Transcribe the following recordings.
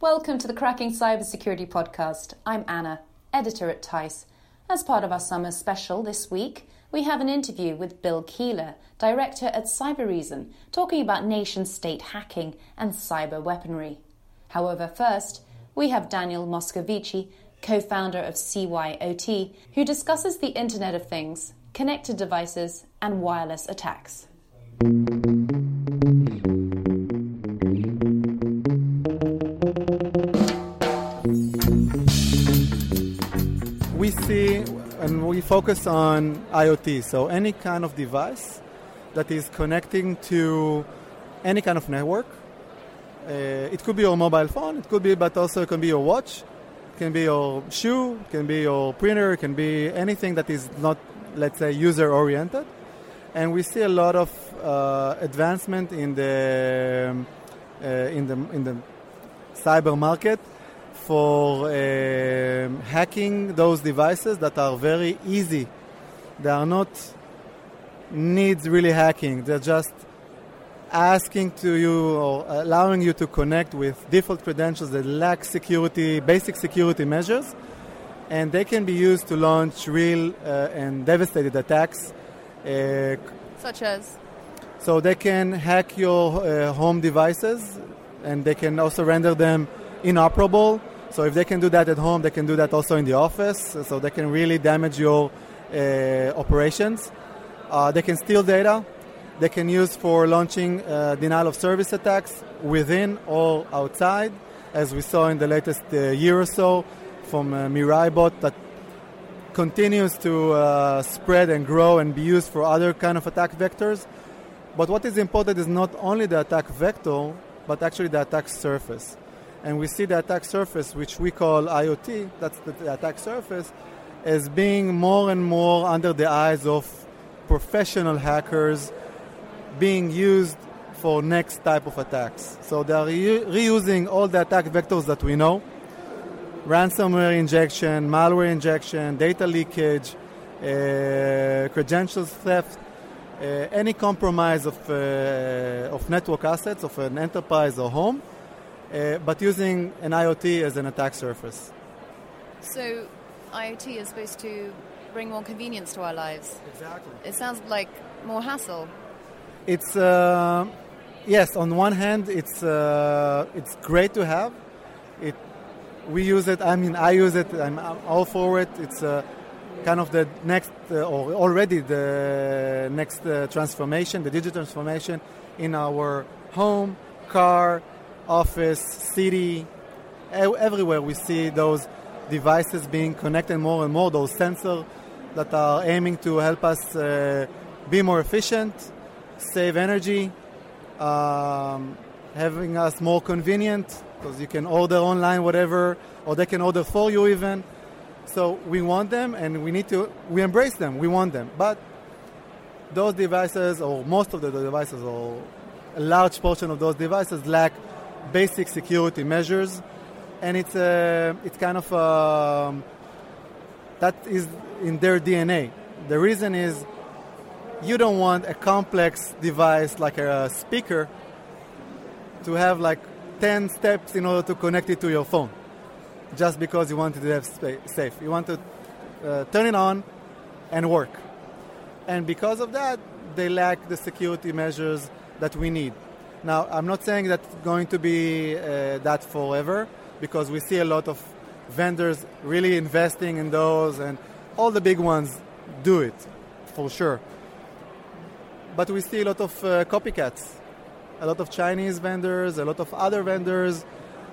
Welcome to the Cracking Cybersecurity Podcast. I'm Anna, editor at TEISS. As part of our summer special this week, we have an interview with Bill Keeler, director at Cybereason, talking about nation state hacking and cyber weaponry. However, first, we have Daniel Moscovici, co founder of Cy-oT, who discusses the Internet of Things, connected devices, and wireless attacks. We see and we focus on IoT, so any kind of device that is connecting to any kind of network. Uh, it could be your mobile phone, it could be, but also it can be your watch, it can be your shoe, it can be your printer, it can be anything that is not, let's say, user oriented. And we see a lot of uh, advancement in the uh, in the in the cyber market for uh, hacking those devices that are very easy. They are not needs really hacking. They're just asking to you or allowing you to connect with default credentials that lack security, basic security measures, and they can be used to launch real uh, and devastated attacks. Uh, Such as? So they can hack your uh, home devices, and they can also render them inoperable so if they can do that at home, they can do that also in the office. So they can really damage your uh, operations. Uh, they can steal data. They can use for launching uh, denial of service attacks within or outside, as we saw in the latest uh, year or so from uh, Mirai bot that continues to uh, spread and grow and be used for other kind of attack vectors. But what is important is not only the attack vector, but actually the attack surface and we see the attack surface, which we call IoT, that's the attack surface, as being more and more under the eyes of professional hackers being used for next type of attacks. So they are re- reusing all the attack vectors that we know ransomware injection, malware injection, data leakage, uh, credentials theft, any compromise of, uh, of network assets of an enterprise or home uh, but using an IoT as an attack surface. So, IoT is supposed to bring more convenience to our lives. Exactly. It sounds like more hassle. It's uh, yes. On one hand, it's uh, it's great to have. It we use it. I mean, I use it. I'm all for it. It's uh, kind of the next uh, or already the next uh, transformation, the digital transformation in our home, car, office, city, everywhere we see those devices being connected more and more, those sensors that are aiming to help us uh, be more efficient, save energy, um, having us more convenient because you can order online whatever, or they can order for you even. So we want them and we need to, we embrace them, we want them. But those devices, or most of the devices, or a large portion of those devices lack basic security measures, and it's a, it's kind of a, um, that is in their DNA. The reason is you don't want a complex device like a speaker to have like 10 steps in order to connect it to your phone just because you want to have safe. You want to uh, turn it on and work. And because of that, they lack the security measures that we need. Now, I'm not saying that's going to be uh, that forever because we see a lot of vendors really investing in those, and all the big ones do it for sure. But we see a lot of uh, copycats, a lot of Chinese vendors, a lot of other vendors,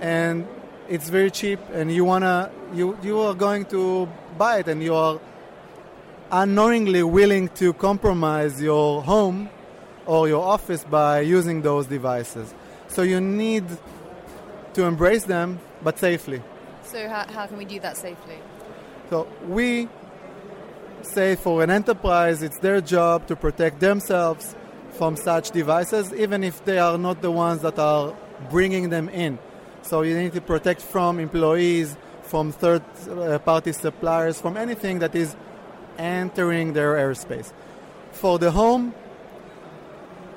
and it's very cheap. And you wanna, you you are going to buy it, and you are unknowingly willing to compromise your home or your office by using those devices. So you need to embrace them, but safely. So how, how can we do that safely? So we say for an enterprise, it's their job to protect themselves from such devices, even if they are not the ones that are bringing them in. So you need to protect from employees, from third uh, party suppliers, from anything that is entering their airspace. For the home,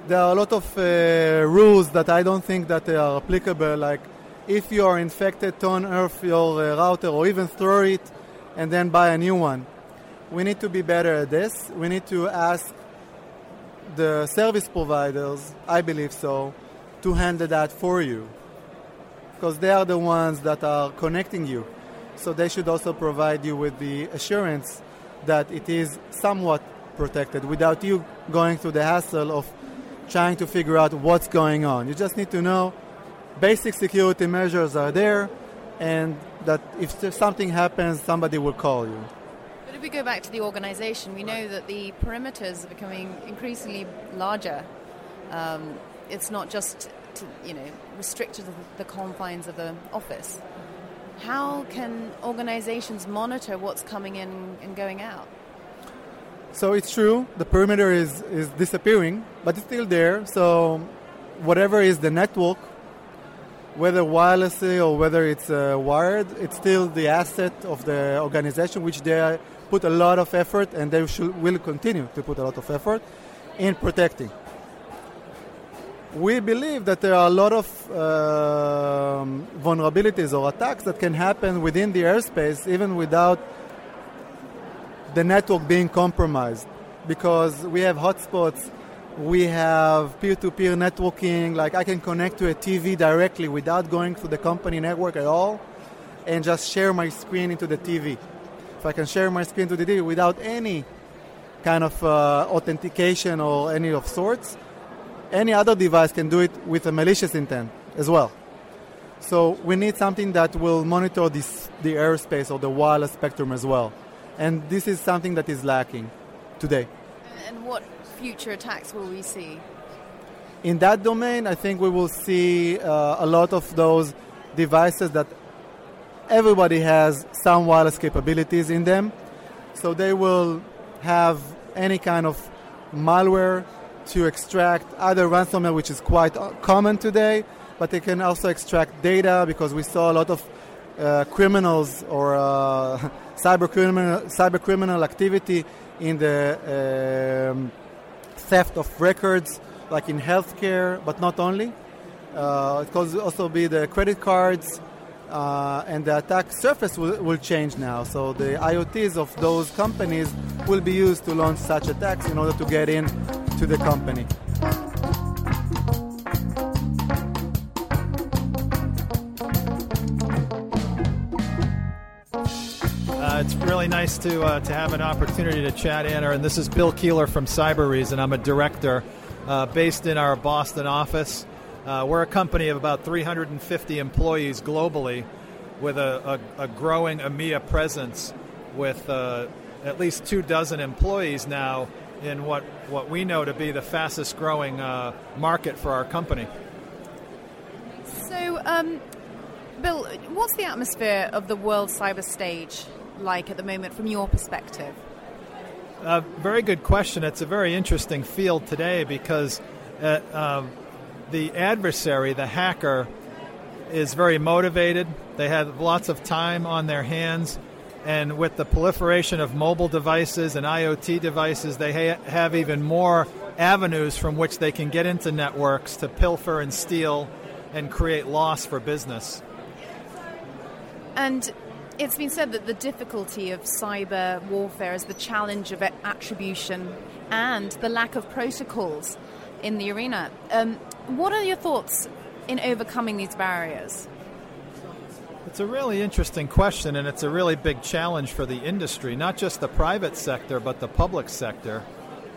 there are a lot of uh, rules that I don't think that they are applicable. Like if you are infected, turn off your uh, router or even throw it and then buy a new one. We need to be better at this. We need to ask the service providers, I believe so, to handle that for you. Because they are the ones that are connecting you. So they should also provide you with the assurance that it is somewhat protected without you going through the hassle of trying to figure out what's going on. You just need to know basic security measures are there and that if something happens, somebody will call you. But if we go back to the organization, we know that the perimeters are becoming increasingly larger. Um, it's not just you know restricted to the confines of the office. How can organizations monitor what's coming in and going out? So it's true, the perimeter is, is disappearing, but it's still there. So whatever is the network, whether wirelessly or whether it's uh, wired, it's still the asset of the organization, which they put a lot of effort and they should, will continue to put a lot of effort in protecting. We believe that there are a lot of uh, vulnerabilities or attacks that can happen within the airspace even without the network being compromised because we have hotspots, we have peer-to-peer networking. Like I can connect to a TV directly without going through the company network at all, and just share my screen into the TV. If I can share my screen to the TV without any kind of uh, authentication or any of sorts, any other device can do it with a malicious intent as well. So we need something that will monitor this, the airspace or the wireless spectrum as well and this is something that is lacking today. And what future attacks will we see? In that domain, I think we will see uh, a lot of those devices that everybody has some wireless capabilities in them. So they will have any kind of malware to extract either ransomware, which is quite uh, common today, but they can also extract data because we saw a lot of uh, criminals or uh, cyber criminal cyber criminal activity in the um, theft of records, like in healthcare, but not only. Uh, it could also be the credit cards, uh, and the attack surface will, will, change now. So the IoTs of those companies will be used to launch such attacks in order to get in to the company. it's really nice to uh, to have an opportunity to chat, Anna. And this is Bill Keeler from Cybereason. I'm a director uh, based in our Boston office. Uh, we're a company of about 350 employees globally, with a, a, a growing EMEA presence, with uh, at least two dozen employees now in what what we know to be the fastest growing uh, market for our company. So. Um Bill, what's the atmosphere of the world cyber stage like at the moment from your perspective? Uh, very good question. It's a very interesting field today because uh, um, the adversary, the hacker, is very motivated. They have lots of time on their hands. And with the proliferation of mobile devices and IoT devices, they ha- have even more avenues from which they can get into networks to pilfer and steal and create loss for business. And it's been said that the difficulty of cyber warfare is the challenge of attribution and the lack of protocols in the arena. Um, what are your thoughts in overcoming these barriers? It's a really interesting question, and it's a really big challenge for the industry, not just the private sector, but the public sector.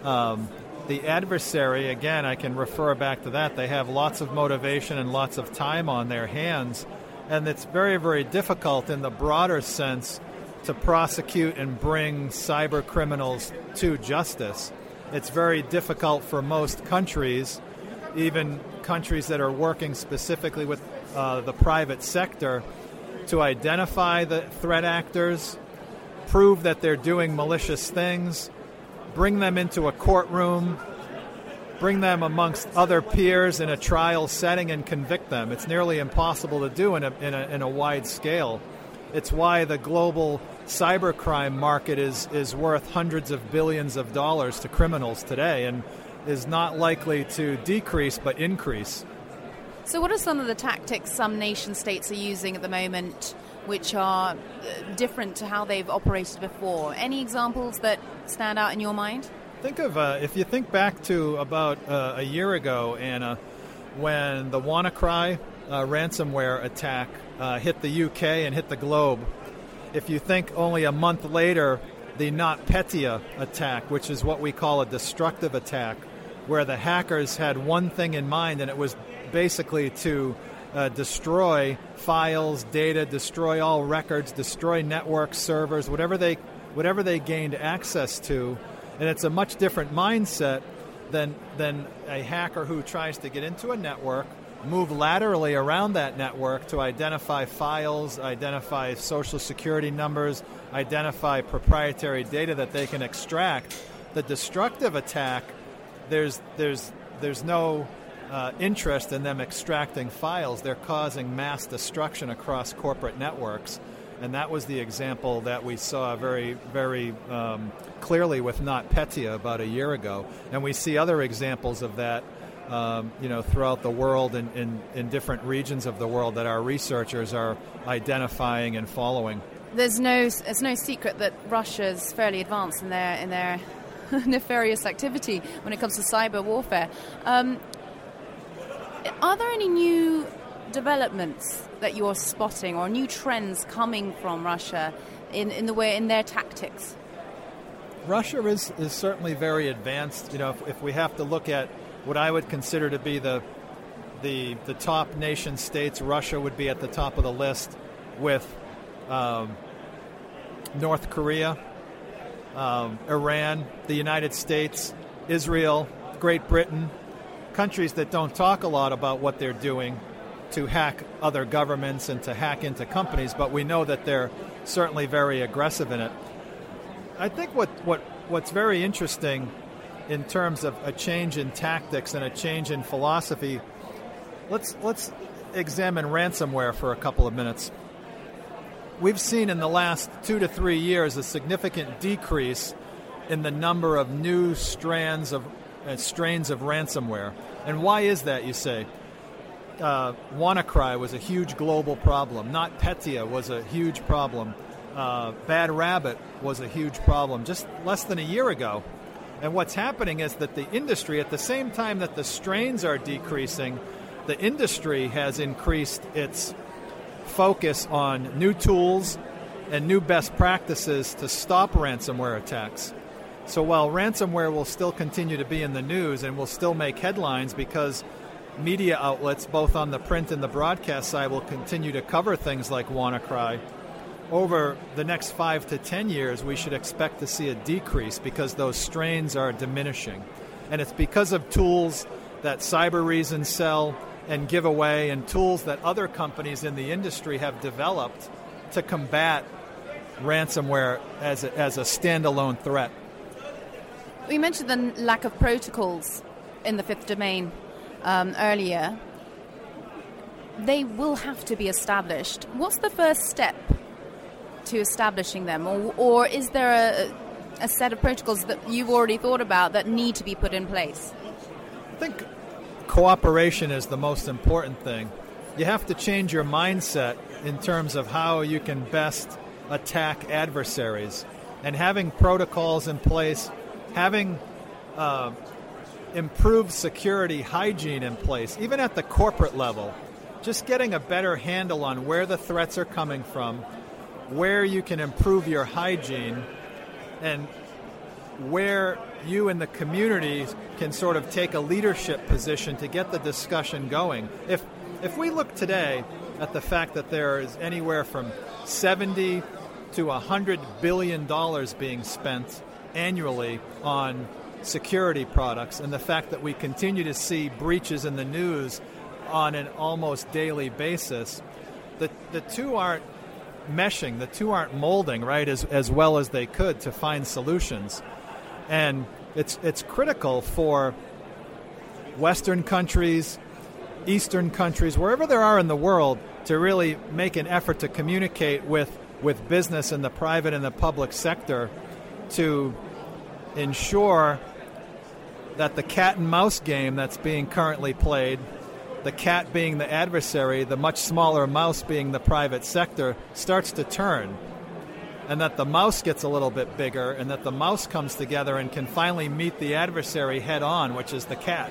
Um, the adversary, again, I can refer back to that. They have lots of motivation and lots of time on their hands and it's very, very difficult in the broader sense to prosecute and bring cyber criminals to justice. It's very difficult for most countries, even countries that are working specifically with uh, the private sector, to identify the threat actors, prove that they're doing malicious things, bring them into a courtroom, bring them amongst other peers in a trial setting and convict them. It's nearly impossible to do in a, in a, in a wide scale. It's why the global cybercrime market is, is worth hundreds of billions of dollars to criminals today and is not likely to decrease but increase. So, what are some of the tactics some nation states are using at the moment which are uh, different to how they've operated before? Any examples that stand out in your mind? Think of, uh, if you think back to about uh, a year ago, Anna, when the WannaCry uh, ransomware attack uh, hit the UK and hit the globe. If you think only a month later, the NotPetya attack, which is what we call a destructive attack, where the hackers had one thing in mind, and it was basically to uh, destroy files, data, destroy all records, destroy networks, servers, whatever they whatever they gained access to, and it's a much different mindset than than a hacker who tries to get into a network, move laterally around that network to identify files, identify social security numbers, identify proprietary data that they can extract. The destructive attack, there's there's there's no uh, interest in them extracting files. They're causing mass destruction across corporate networks. And that was the example that we saw very, very um, clearly with NotPetya about a year ago. And we see other examples of that um, you know, throughout the world and in, in different regions of the world that our researchers are identifying and following. There's no, it's no secret that Russia's fairly advanced in their, in their nefarious activity when it comes to cyber warfare. Um, are there any new developments that you're spotting or new trends coming from Russia in, in the way in their tactics? Russia is, is certainly very advanced. You know, if, if we have to look at what I would consider to be the the the top nation states, Russia would be at the top of the list, with um, North Korea, um, Iran, the United States, Israel, Great Britain, countries that don't talk a lot about what they're doing to hack other governments and to hack into companies, but we know that they're certainly very aggressive in it. I think what, what what's very interesting in terms of a change in tactics and a change in philosophy, let's let's examine ransomware for a couple of minutes. We've seen in the last two to three years a significant decrease in the number of new strands of uh, strains of ransomware. And why is that, you say? Uh, WannaCry was a huge global problem. NotPetya was a huge problem. Uh, Bad Rabbit was a huge problem just less than a year ago. And what's happening is that the industry, at the same time that the strains are decreasing, the industry has increased its focus on new tools and new best practices to stop ransomware attacks. So while ransomware will still continue to be in the news and will still make headlines because media outlets, both on the print and the broadcast side, will continue to cover things like WannaCry, over the next five to ten years, we should expect to see a decrease because those strains are diminishing. And it's because of tools that Cybereason sell and give away, and tools that other companies in the industry have developed to combat ransomware as a, as a standalone threat. We mentioned the lack of protocols in the fifth domain um, earlier. They will have to be established. What's the first step to establishing them, or, or is there a, a set of protocols that you've already thought about that need to be put in place? I think cooperation is the most important thing. You have to change your mindset in terms of how you can best attack adversaries. And having protocols in place, having uh, improved security hygiene in place, even at the corporate level, just getting a better handle on where the threats are coming from, where you can improve your hygiene and where you and the community can sort of take a leadership position to get the discussion going. If if we look today at the fact that there is anywhere from 70 to 100 billion dollars being spent annually on security products and the fact that we continue to see breaches in the news on an almost daily basis, the, the two aren't meshing. The two aren't molding right as, as well as they could to find solutions, and it's it's critical for Western countries, Eastern countries, wherever there are in the world, to really make an effort to communicate with with business in the private and the public sector to ensure that the cat and mouse game that's being currently played, the cat being the adversary, the much smaller mouse being the private sector, starts to turn. And that the mouse gets a little bit bigger, and that the mouse comes together and can finally meet the adversary head on, which is the cat.